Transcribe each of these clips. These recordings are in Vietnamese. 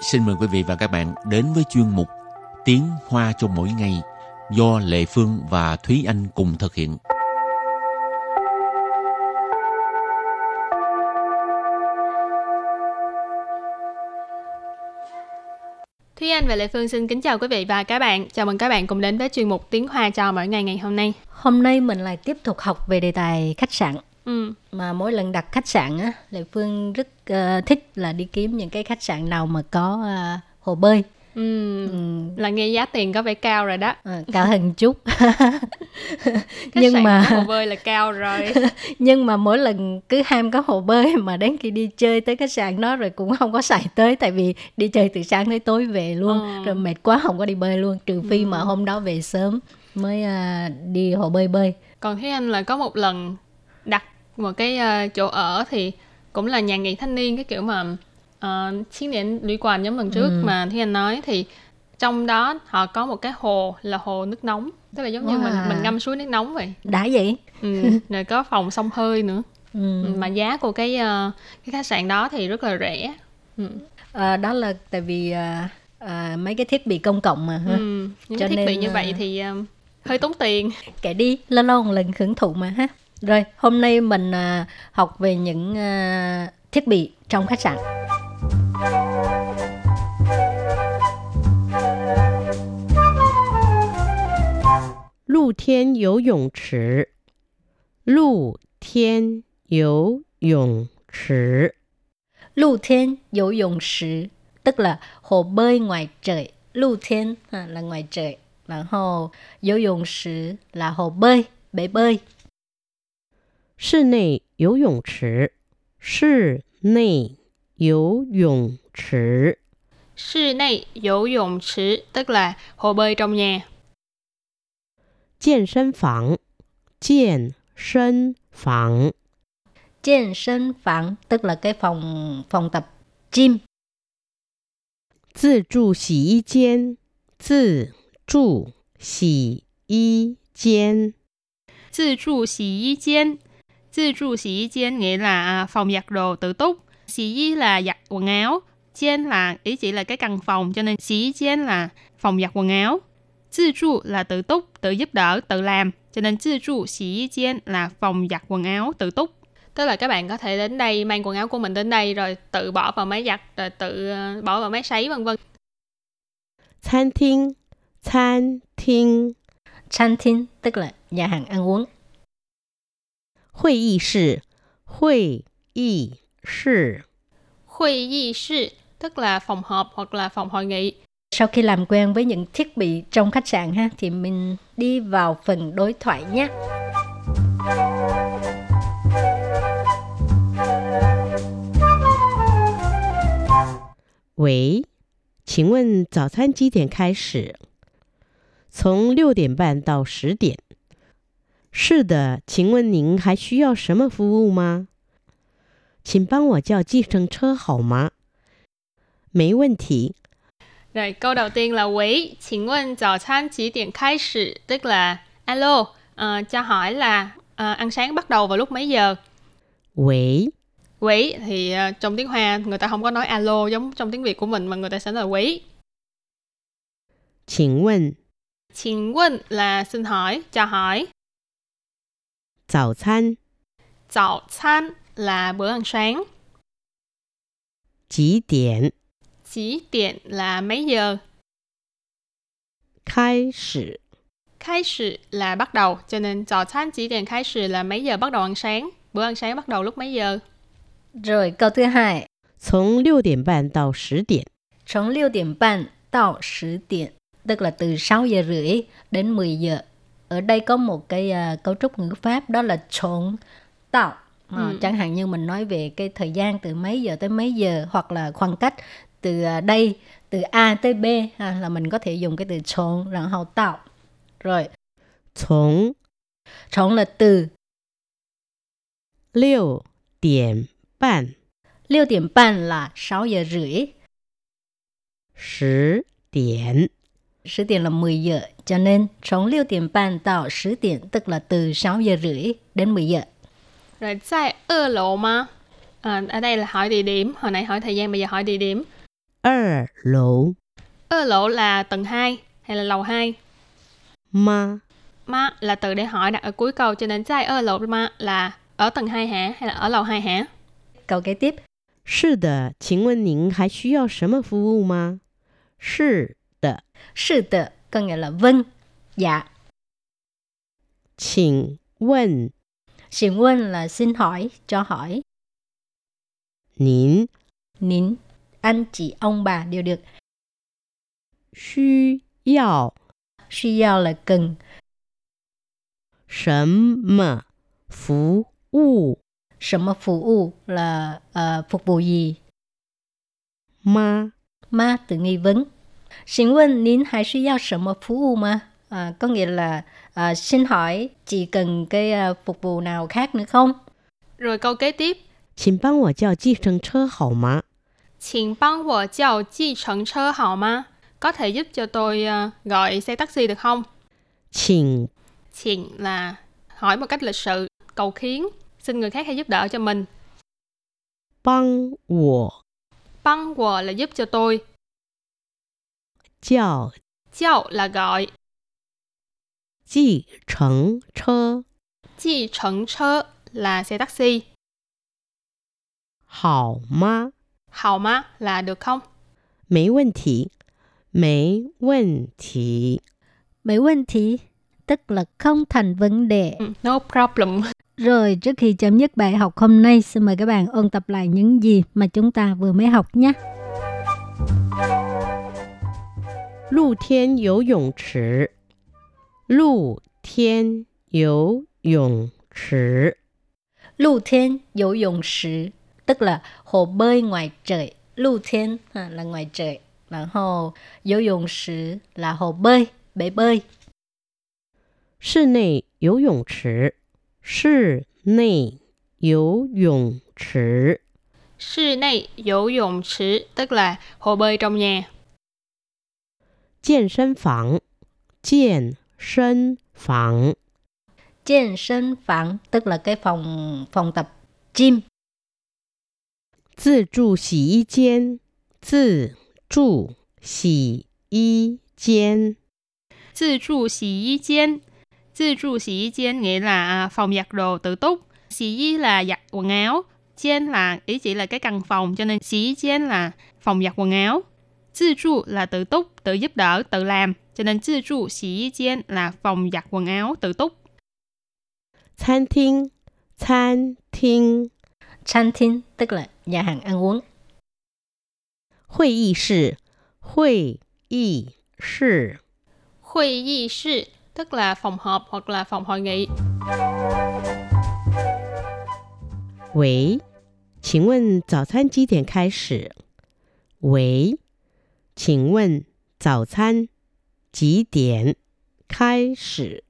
xin mời quý vị và các bạn đến với chuyên mục Tiếng Hoa cho mỗi ngày do Lệ Phương và Thúy Anh cùng thực hiện. Thúy Anh và Lệ Phương xin kính chào quý vị và các bạn. Chào mừng các bạn cùng đến với chuyên mục Tiếng Hoa cho mỗi ngày ngày hôm nay. Hôm nay mình lại tiếp tục học về đề tài khách sạn. Ừ. Mà mỗi lần đặt khách sạn á, Lệ Phương rất uh, thích là đi kiếm những cái khách sạn nào mà có uh, hồ bơi. Ừ. Là nghe giá tiền có vẻ cao rồi đó. À, cao hơn chút. nhưng mà hồ bơi là cao rồi. nhưng mà mỗi lần cứ ham có hồ bơi mà đến khi đi chơi tới khách sạn đó rồi cũng không có xài tới tại vì đi chơi từ sáng tới tối về luôn ừ. rồi mệt quá không có đi bơi luôn trừ phi ừ. mà hôm đó về sớm mới uh, đi hồ bơi bơi. Còn thế anh là có một lần đặt một cái uh, chỗ ở thì cũng là nhà nghỉ thanh niên cái kiểu mà uh, chiến điện lũy quản giống lần trước ừ. mà Thi Anh nói thì trong đó họ có một cái hồ là hồ nước nóng tức là giống wow. như mình mình ngâm suối nước nóng vậy đã vậy ừ, rồi có phòng sông hơi nữa ừ. mà giá của cái uh, cái khách sạn đó thì rất là rẻ ừ. à, đó là tại vì uh, uh, mấy cái thiết bị công cộng mà ừ. những Cho thiết nên, bị như vậy thì uh, hơi tốn tiền kể đi lâu lâu một lần hưởng thụ mà ha rồi, hôm nay mình à, học về những à, thiết bị trong khách sạn. Lù thiên yếu dụng trì. Lù thiên yếu dụng trì. Lù thiên yếu dụng trì, tức là hồ bơi ngoài trời. Lù thiên à, là ngoài trời, và hồ yếu dụng trì là hồ bơi, bể bơi. 室内游泳池，室内游泳池，室内游泳池 tức là hồ bơi trong nhà. 健身房，健身房，健身房 tức là cái phòng phòng tập gym. 自助洗衣间，自助洗衣间，自助洗衣间， 自助洗衣间 nghĩa là phòng giặt đồ tự túc. Xì y là giặt quần áo, chen là ý chỉ là cái căn phòng cho nên xì chen là phòng giặt quần áo. Tự trụ là tự túc, tự giúp đỡ, tự làm. Cho nên tự trụ xỉ chen là phòng giặt quần áo tự túc. Tức là các bạn có thể đến đây mang quần áo của mình đến đây rồi tự bỏ vào máy giặt, rồi tự ờ, bỏ vào máy sấy vân vân.餐厅,餐厅.餐厅tức là nhà hàng ăn uống. Hội nghị室, hội nghị室. Hội nghị室tức là phòng họp hoặc là phòng hội nghị. Sau khi làm quen với những thiết bị trong khách sạn ha thì mình đi vào phần đối thoại nhé.喂，请问早餐几点开始？从六点半到十点。 是的，请问您还需要什么服务吗？请帮我叫计程车好吗？没问题。Rồi, câu đầu tiên là quý, xin问早餐几点开始? Tức là, alo, uh, cho hỏi là uh, ăn sáng bắt đầu vào lúc mấy giờ? Quý. Quý thì uh, trong tiếng Hoa người ta không có nói alo giống trong tiếng Việt của mình mà người ta sẽ nói là quý. Xin问. Xin问là xin hỏi, cho hỏi. 早餐.早餐là bữa ăn sáng.几点? Chỉ điện là mấy giờ? Khai sử Khai sử là bắt đầu, cho nên早餐 chỉ điện khai sử là mấy giờ bắt đầu ăn sáng. Bữa ăn sáng bắt đầu lúc mấy giờ? Rồi, câu thứ hai. 从六点半到十点。从六点半到十点 tức là từ 6 giờ rưỡi đến 10 giờ. ở đây có một cái uh, cấu trúc ngữ pháp đó là trộn tạo. Ừ. ừ. chẳng hạn như mình nói về cái thời gian từ mấy giờ tới mấy giờ hoặc là khoảng cách từ à, đây từ A tới B ha, là mình có thể dùng cái từ chống rồi hậu tạo. Rồi. Chống chống là từ. Liều điểm bàn. Liều điểm bàn là 6 giờ rưỡi. 10 điểm 10 điểm là 10 giờ cho nên trốn 6 điểm半 到 10 điểm tức là từ 6 giờ rưỡi đến 10 giờ rồi tại ở lầu mà à, ở đây là hỏi địa điểm hồi nãy hỏi thời gian bây giờ hỏi địa điểm 二楼 Ở lỗ là tầng 2 hay là lầu 2. 吗？ Ma là từ để hỏi đặt ở cuối câu cho nên在二楼 ma là ở tầng 2 hả hay là ở lầu 2 hả? Câu kế tiếp. 是的，请问您还需要什么服务吗？是 的， Sư tự có nghĩa là vâng, dạ. 请问 Xin quân là xin hỏi, cho hỏi. 您 Nín, anh chị, ông bà đều được. 需要 Suy giao là cần. 什么服务 什么phục vụ là ờ, phục vụ gì? 吗？ Ma từ nghi vấn. Xin quân, nín hay suy giao什么服务mà? À, có nghĩa là à, xin hỏi chị cần cái à, phục vụ nào khác nữa không? Rồi câu kế tiếp. 请帮我叫计程车好吗？请帮我叫计程车好吗? Có thể giúp cho tôi ờ, gọi xe taxi được không? 请 Chuyện là hỏi một cách lịch sự, cầu khiến, xin người khác hãy giúp đỡ cho mình. 帮我 Băng wo là giúp cho tôi. 叫 Chào là gọi. 计程车 Chi trấn chơ là xe taxi. 好吗？ Hào má là được không? 没问题，没问题。 Mấy vấn thì tức là không thành vấn đề. Ừ, No problem. Rồi trước khi chấm dứt bài học hôm nay, xin mời các bạn ôn tập lại những gì mà chúng ta vừa mới học nhé. 露天游泳池，露天游泳池， Lưu thiên游泳池 tức là hồ bơi ngoài trời. Lưu thiên à, là ngoài trời. Và hồ游泳池 là hồ bơi, bể bơi. 室内游泳池，室内游泳池， Sư này游泳池 tức là hồ bơi trong nhà. 健身房，健身房， Trên sân phẳng tức là cái phòng phòng tập gym. 自助洗衣间，自助洗衣间， Tự trụ xì y gian. Tự trụ xì y gian nghĩa là à, phòng giặt đồ tự túc. Xì y là giặt quần áo. Gian là ý chỉ là cái căn phòng cho nên xì y gian là phòng giặt quần áo. Tự trụ là tự túc, tự giúp đỡ, tự làm. Cho nên tự trụ xì y gian là phòng giặt quần áo tự túc. 餐厅，餐厅， 餐厅tức là nhà hàng ăn uống. 会议室，会议室， Hội y sư tức là phòng họp hoặc là phòng hội nghị. 喂，请问早餐几点开始？喂， 请问早餐几点开始？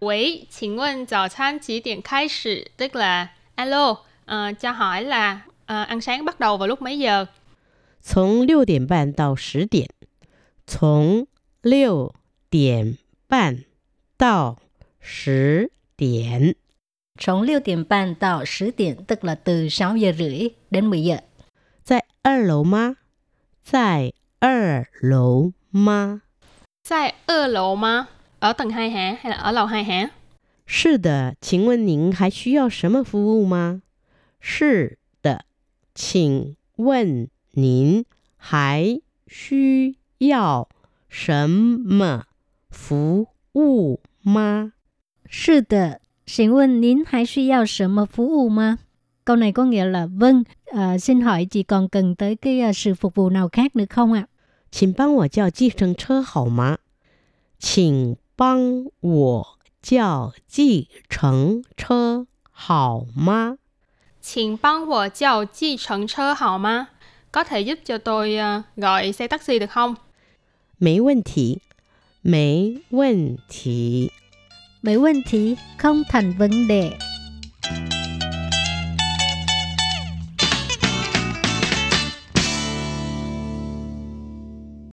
Quỷ, xin问早餐chỉ điểm khai始 tức là alo, ờ, cho hỏi là ờ, ăn sáng bắt đầu vào lúc mấy giờ? 从六点半到十点。从六点半到十点。 Sống 6 điểm半 到 10 điểm tức là từ 6 giờ rưỡi đến 10 giờ. 在二楼吗？在 二楼吗？ Tại ở lầu mà? Ở tầng 2 hả? Hay là ở lầu 2 hả? 是的，请问您还需要什么服务吗？是的，请问您还需要什么服务吗？ Sư的, xin问您还需要什么服务吗? Câu này có nghĩa là vâng, à, xin hỏi chị còn cần tới cái à, sự phục vụ nào khác nữa không ạ? 请帮我叫计程车好吗？请帮我叫计程车好吗？ Xin帮我叫计程车好吗? Có thể giúp cho tôi ờ, gọi xe taxi được không? 没问题，没问题。 Mấy vấn thì không thành vấn đề.